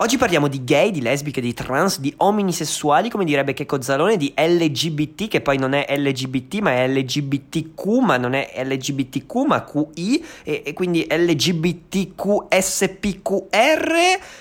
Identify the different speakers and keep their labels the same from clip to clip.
Speaker 1: Oggi parliamo di gay, di lesbiche, di trans, di ominisessuali, come direbbe Checco Zalone, di LGBT, che poi non è LGBT, ma è LGBTQ, ma non è LGBTQ, ma QI, e, e quindi LGBTQSPQR,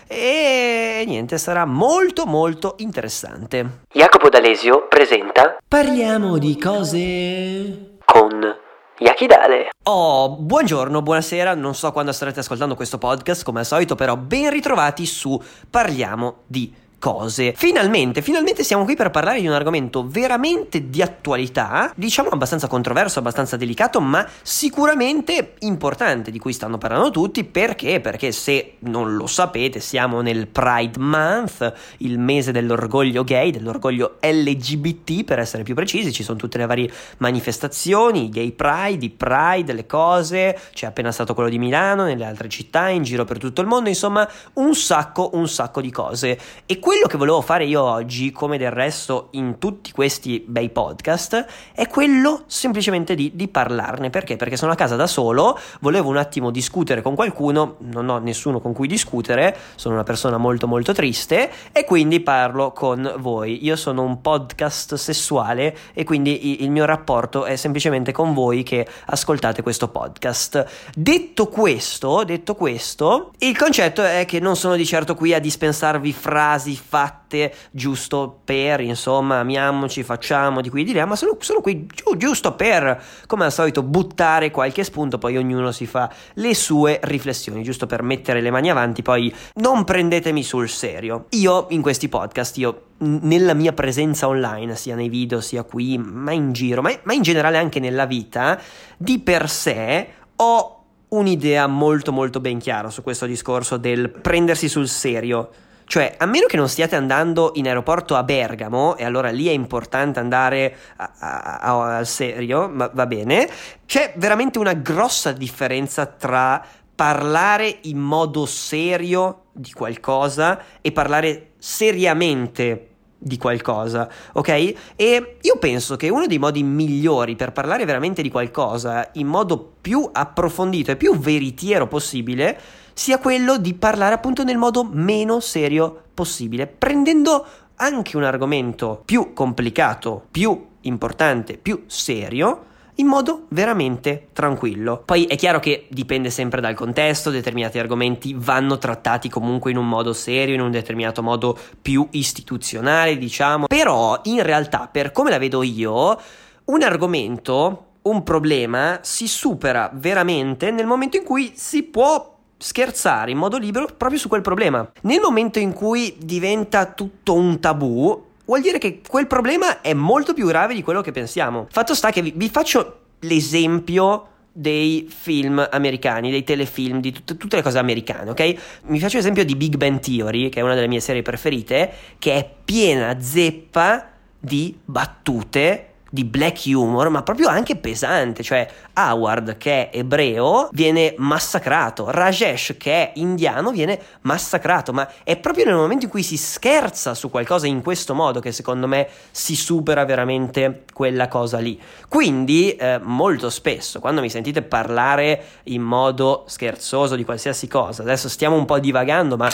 Speaker 1: e niente, sarà molto molto interessante. Jacopo D'Alesio presenta Parliamo di cose con Yakidale. Oh, buongiorno, buonasera, non so quando starete ascoltando questo podcast, come al solito, però ben ritrovati su Parliamo di cose. Finalmente, finalmente siamo qui per parlare di un argomento veramente di attualità, diciamo abbastanza controverso, abbastanza delicato, ma sicuramente importante di cui stanno parlando tutti perché? Perché se non lo sapete, siamo nel Pride Month, il mese dell'orgoglio gay, dell'orgoglio LGBT per essere più precisi, ci sono tutte le varie manifestazioni, i gay pride, i pride, le cose, c'è appena stato quello di Milano, nelle altre città, in giro per tutto il mondo, insomma, un sacco, un sacco di cose. E quello che volevo fare io oggi, come del resto in tutti questi bei podcast, è quello semplicemente di, di, parlarne. Perché? Perché sono a casa da solo, volevo un attimo discutere con qualcuno, non ho nessuno con cui discutere, sono una persona molto molto triste e quindi parlo con voi. Io sono un podcast sessuale e quindi il mio rapporto è semplicemente con voi che ascoltate questo podcast. Detto questo, detto questo, il concetto è che non sono di certo qui a dispensarvi frasi fatte giusto per, insomma, amiamoci, facciamo di qui e di là, ma sono, sono qui giu, giusto per, come al solito, buttare qualche spunto, poi ognuno si fa le sue riflessioni, giusto per mettere le mani avanti, poi non prendetemi sul serio. Io in questi podcast, io nella mia presenza online, sia nei video, sia qui, ma in giro, ma, ma in generale anche nella vita, di per sé ho un'idea molto molto ben chiara su questo discorso del prendersi sul serio cioè, a meno che non stiate andando in aeroporto a Bergamo, e allora lì è importante andare a, a, a, al serio, ma va bene, c'è veramente una grossa differenza tra parlare in modo serio di qualcosa e parlare seriamente di qualcosa, ok? E io penso che uno dei modi migliori per parlare veramente di qualcosa in modo più approfondito e più veritiero possibile sia quello di parlare appunto nel modo meno serio possibile, prendendo anche un argomento più complicato, più importante, più serio, in modo veramente tranquillo. Poi è chiaro che dipende sempre dal contesto, determinati argomenti vanno trattati comunque in un modo serio, in un determinato modo più istituzionale, diciamo, però in realtà, per come la vedo io, un argomento, un problema si supera veramente nel momento in cui si può scherzare in modo libero proprio su quel problema. Nel momento in cui diventa tutto un tabù, vuol dire che quel problema è molto più grave di quello che pensiamo. Fatto sta che vi, vi faccio l'esempio dei film americani, dei telefilm, di tut- tutte le cose americane, ok? Mi faccio l'esempio di Big Bang Theory, che è una delle mie serie preferite, che è piena zeppa di battute di black humor, ma proprio anche pesante, cioè Howard che è ebreo viene massacrato, Rajesh che è indiano viene massacrato, ma è proprio nel momento in cui si scherza su qualcosa in questo modo che secondo me si supera veramente quella cosa lì. Quindi eh, molto spesso quando mi sentite parlare in modo scherzoso di qualsiasi cosa, adesso stiamo un po' divagando, ma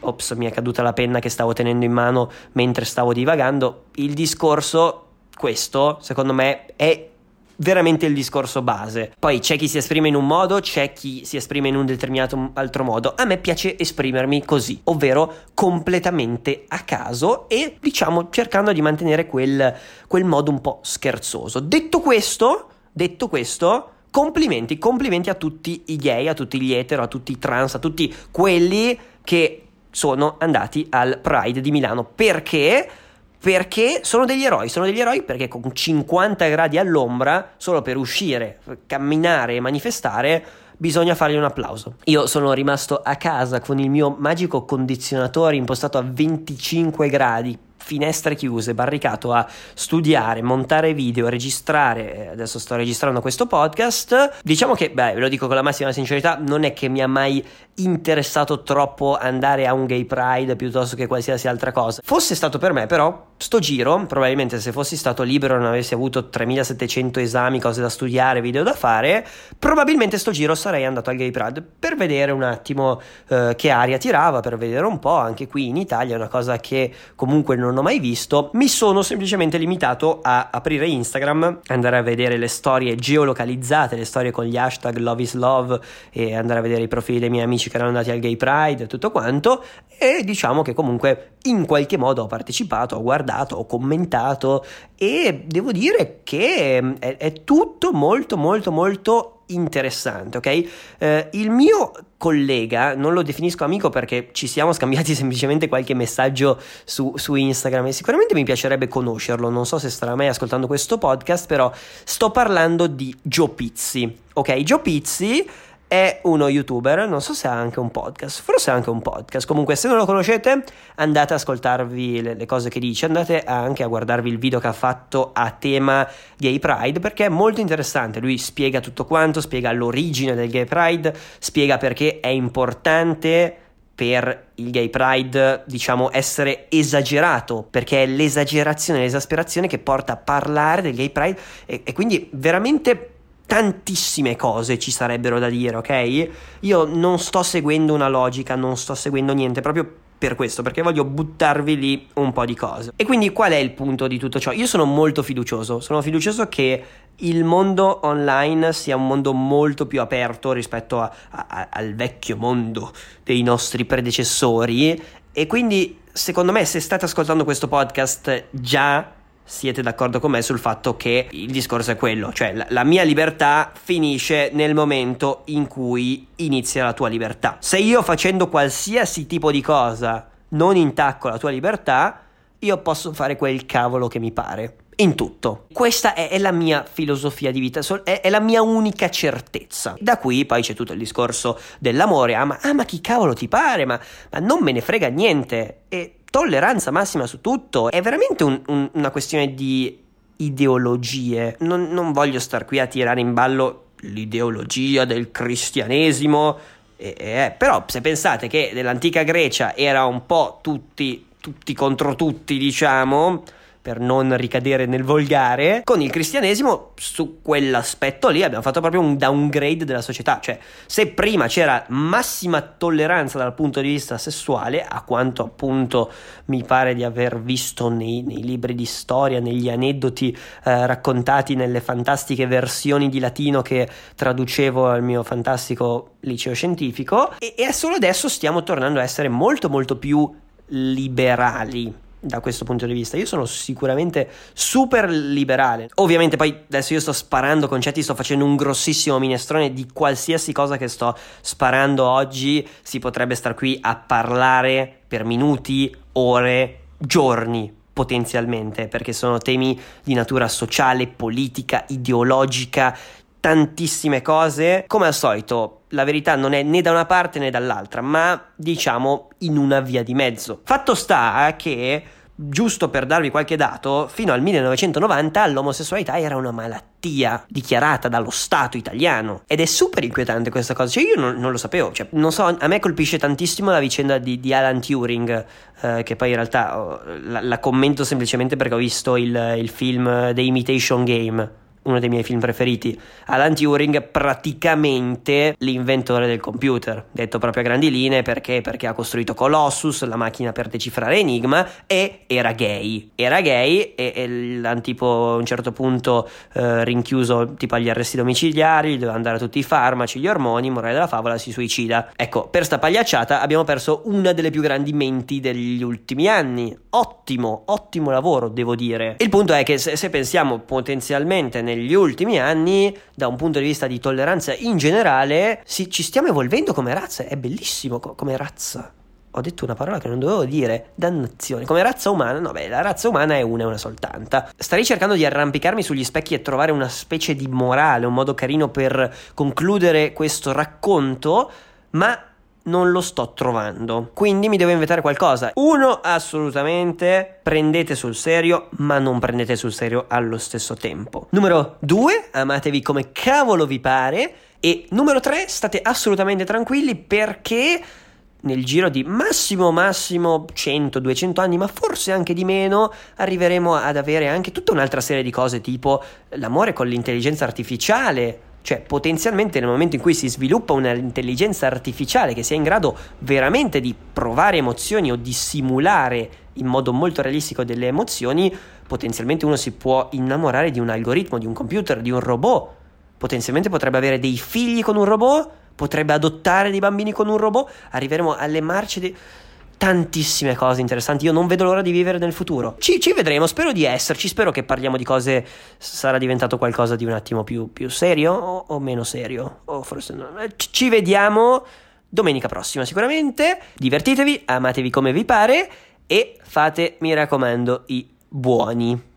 Speaker 1: ops, mi è caduta la penna che stavo tenendo in mano mentre stavo divagando, il discorso questo, secondo me, è veramente il discorso base. Poi c'è chi si esprime in un modo, c'è chi si esprime in un determinato altro modo. A me piace esprimermi così, ovvero completamente a caso e diciamo cercando di mantenere quel, quel modo un po' scherzoso. Detto questo, detto questo, complimenti, complimenti a tutti i gay, a tutti gli etero, a tutti i trans, a tutti quelli che sono andati al Pride di Milano perché perché sono degli eroi, sono degli eroi perché con 50 gradi all'ombra, solo per uscire, camminare e manifestare, bisogna fargli un applauso. Io sono rimasto a casa con il mio magico condizionatore impostato a 25 gradi, finestre chiuse, barricato a studiare, montare video, registrare. Adesso sto registrando questo podcast. Diciamo che, beh, ve lo dico con la massima sincerità, non è che mi ha mai interessato troppo andare a un gay pride piuttosto che qualsiasi altra cosa. Fosse stato per me, però, sto giro, probabilmente se fossi stato libero e non avessi avuto 3700 esami, cose da studiare, video da fare, probabilmente sto giro sarei andato al gay pride per vedere un attimo eh, che aria tirava, per vedere un po', anche qui in Italia è una cosa che comunque non ho mai visto. Mi sono semplicemente limitato a aprire Instagram, andare a vedere le storie geolocalizzate, le storie con gli hashtag love is love e andare a vedere i profili dei miei amici amici che erano andati al Gay Pride e tutto quanto e diciamo che comunque in qualche modo ho partecipato, ho guardato, ho commentato e devo dire che mm, è, è tutto molto molto molto interessante, ok? Eh, il mio collega, non lo definisco amico perché ci siamo scambiati semplicemente qualche messaggio su, su, Instagram e sicuramente mi piacerebbe conoscerlo, non so se starà mai ascoltando questo podcast, però sto parlando di Joe Pizzi, ok? Joe Pizzi è uno youtuber, non so se ha anche un podcast, forse ha anche un podcast, comunque se non lo conoscete andate ad ascoltarvi le, le cose che dice, andate anche a guardarvi il video che ha fatto a tema Gay Pride perché è molto interessante, lui spiega tutto quanto, spiega l'origine del Gay Pride, spiega perché è importante per il gay pride, diciamo, essere esagerato, perché è l'esagerazione, l'esasperazione che porta a parlare del gay pride e, e quindi veramente tantissime cose ci sarebbero da dire, ok? Io non sto seguendo una logica, non sto seguendo niente, proprio per questo, perché voglio buttarvi lì un po' di cose. E quindi qual è il punto di tutto ciò? Io sono molto fiducioso, sono fiducioso che il mondo online sia un mondo molto più aperto rispetto a, a, al vecchio mondo dei nostri predecessori e quindi secondo me se state ascoltando questo podcast già siete d'accordo con me sul fatto che il discorso è quello, cioè la, la, mia libertà finisce nel momento in cui inizia la tua libertà. Se io facendo qualsiasi tipo di cosa non intacco la tua libertà, io posso fare quel cavolo che mi pare. In tutto. Questa è, è la mia filosofia di vita, è, è, la mia unica certezza. Da qui poi c'è tutto il discorso dell'amore. Ah, ma, ah, ma chi cavolo ti pare? Ma, ma non me ne frega niente. E tolleranza massima su tutto. È veramente un, un, una questione di ideologie. Non, non, voglio star qui a tirare in ballo l'ideologia del cristianesimo. Eh, eh, però se pensate che nell'antica Grecia era un po' tutti, tutti contro tutti, diciamo per non ricadere nel volgare, con il cristianesimo su quell'aspetto lì abbiamo fatto proprio un downgrade della società, cioè se prima c'era massima tolleranza dal punto di vista sessuale, a quanto appunto mi pare di aver visto nei, nei libri di storia, negli aneddoti eh, raccontati nelle fantastiche versioni di latino che traducevo al mio fantastico liceo scientifico, e, e solo adesso stiamo tornando a essere molto molto più liberali da questo punto di vista. Io sono sicuramente super liberale. Ovviamente poi adesso io sto sparando concetti, sto facendo un grossissimo minestrone di qualsiasi cosa che sto sparando oggi. Si potrebbe star qui a parlare per minuti, ore, giorni potenzialmente, perché sono temi di natura sociale, politica, ideologica, tantissime cose. Come al solito, la verità non è né da una parte né dall'altra, ma diciamo in una via di mezzo. Fatto sta che Giusto per darvi qualche dato, fino al 1990 l'omosessualità era una malattia dichiarata dallo Stato italiano ed è super inquietante questa cosa, cioè io non, non lo sapevo, cioè, non so, a me colpisce tantissimo la vicenda di, di Alan Turing, eh, che poi in realtà oh, la, la, commento semplicemente perché ho visto il, il film The Imitation Game uno dei miei film preferiti. Alan Turing praticamente l'inventore del computer, detto proprio a grandi linee perché? Perché ha costruito Colossus, la macchina per decifrare Enigma e era gay. Era gay e, e tipo a un certo punto eh, rinchiuso tipo agli arresti domiciliari, doveva andare a tutti i farmaci, gli ormoni, morale della favola, si suicida. Ecco, per sta pagliacciata abbiamo perso una delle più grandi menti degli ultimi anni. Ottimo, ottimo lavoro, devo dire. Il punto è che se, se pensiamo potenzialmente negli ultimi anni, da un punto di vista di tolleranza in generale, si, ci stiamo evolvendo come razza. È bellissimo co- come razza. Ho detto una parola che non dovevo dire. Dannazione. Come razza umana, no, beh, la razza umana è una e una soltanta. Starei cercando di arrampicarmi sugli specchi e trovare una specie di morale, un modo carino per concludere questo racconto, ma non lo sto trovando. Quindi mi devo inventare qualcosa. Uno, assolutamente prendete sul serio, ma non prendete sul serio allo stesso tempo. Numero due, amatevi come cavolo vi pare. E numero tre, state assolutamente tranquilli perché nel giro di massimo massimo 100-200 anni, ma forse anche di meno, arriveremo ad avere anche tutta un'altra serie di cose tipo l'amore con l'intelligenza artificiale, cioè, potenzialmente nel momento in cui si sviluppa un'intelligenza artificiale che sia in grado veramente di provare emozioni o di simulare in modo molto realistico delle emozioni, potenzialmente uno si può innamorare di un algoritmo, di un computer, di un robot. Potenzialmente potrebbe avere dei figli con un robot, potrebbe adottare dei bambini con un robot. Arriveremo alle marce di tantissime cose interessanti. Io non vedo l'ora di vivere nel futuro. Ci, ci, vedremo, spero di esserci. Spero che parliamo di cose. Sarà diventato qualcosa di un attimo più, più serio o, o, meno serio. O forse no. Eh, ci, ci vediamo domenica prossima, sicuramente. Divertitevi, amatevi come vi pare e fate, mi raccomando, i buoni.